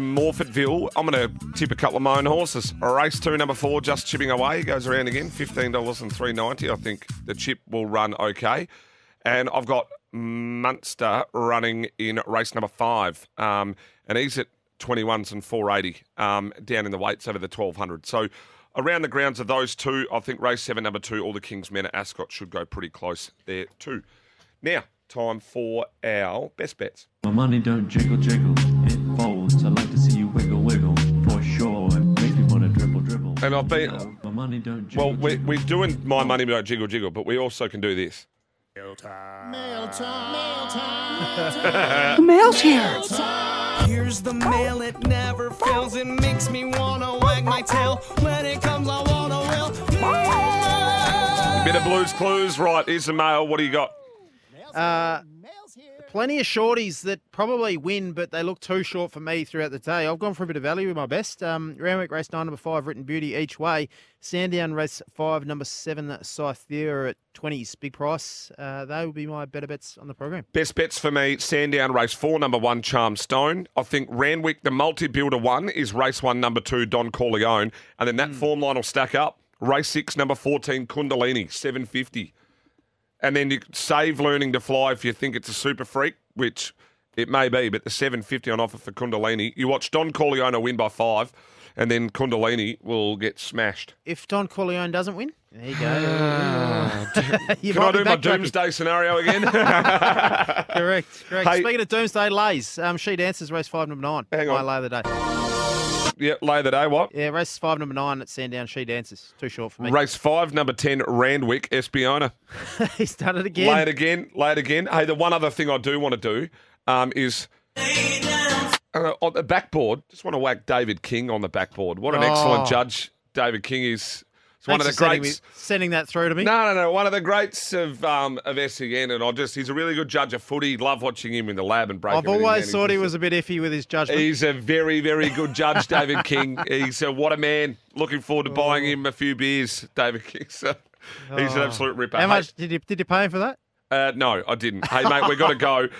Morphettville. I'm going to tip a couple of my own horses. Race two, number four, just chipping away. Goes around again, fifteen dollars and three ninety. I think the chip will run okay. And I've got Munster running in race number five, um, and he's at twenty ones and four eighty um, down in the weights over the twelve hundred. So around the grounds of those two, I think race seven, number two, all the King's Men at Ascot should go pretty close there too. Now, time for our best bets. My money don't jiggle jiggle, it folds. I like to see you wiggle wiggle for sure. It makes me want to dribble dribble. And I've been My money don't jiggle. well. We're, jiggle. we're doing my money don't jiggle jiggle, but we also can do this. Mail time, mail time. Here's the mail, it never fails. It makes me wanna wag my tail. When it comes, I wanna will. Bit of blues clues, right? Here's the mail. What do you got? Uh, plenty of shorties that probably win, but they look too short for me throughout the day. I've gone for a bit of value with my best. Um, Randwick race nine, number five, Written Beauty each way. Sandown race five, number seven, Scythea at 20s, big price. Uh, they will be my better bets on the program. Best bets for me: Sandown race four, number one, Charm Stone. I think Randwick, the multi-builder one, is race one, number two, Don Corleone, and then that form line will stack up. Race six, number fourteen, Kundalini, seven fifty. And then you save learning to fly if you think it's a super freak, which it may be, but the 750 on offer for Kundalini. You watch Don Corleone win by five, and then Kundalini will get smashed. If Don Corleone doesn't win, there you go. you Can I do my backtracking. doomsday scenario again? Correct, correct. Hey- Speaking of Doomsday Lays, um, She Dances race five, number nine. Hang on. My on. lay of the day. Yeah, lay the day, what? Yeah, race five, number nine at Sandown. She Dances. Too short for me. Race five, number 10, Randwick, Espiona. He's done it again. Lay again. it again, lay it again. Hey, the one other thing I do want to do um, is uh, on the backboard, just want to whack David King on the backboard. What an Oh. excellent judge David King is. It's one of the Thanks sending greats. me- sending that through to me. No, no, no. One of the greats of um, of SEN, and I just he's a really good judge of footy. Love watching him in the lab and breaking. I've always thought he was a bit iffy with his judgment. He's a very, very good judge, David King. He's a, what a man. Looking forward to buying him a few beers, David King. So he's an Oh. absolute ripper. How much did you did you pay him for that? Uh, no, I didn't. Hey, mate, we got to go.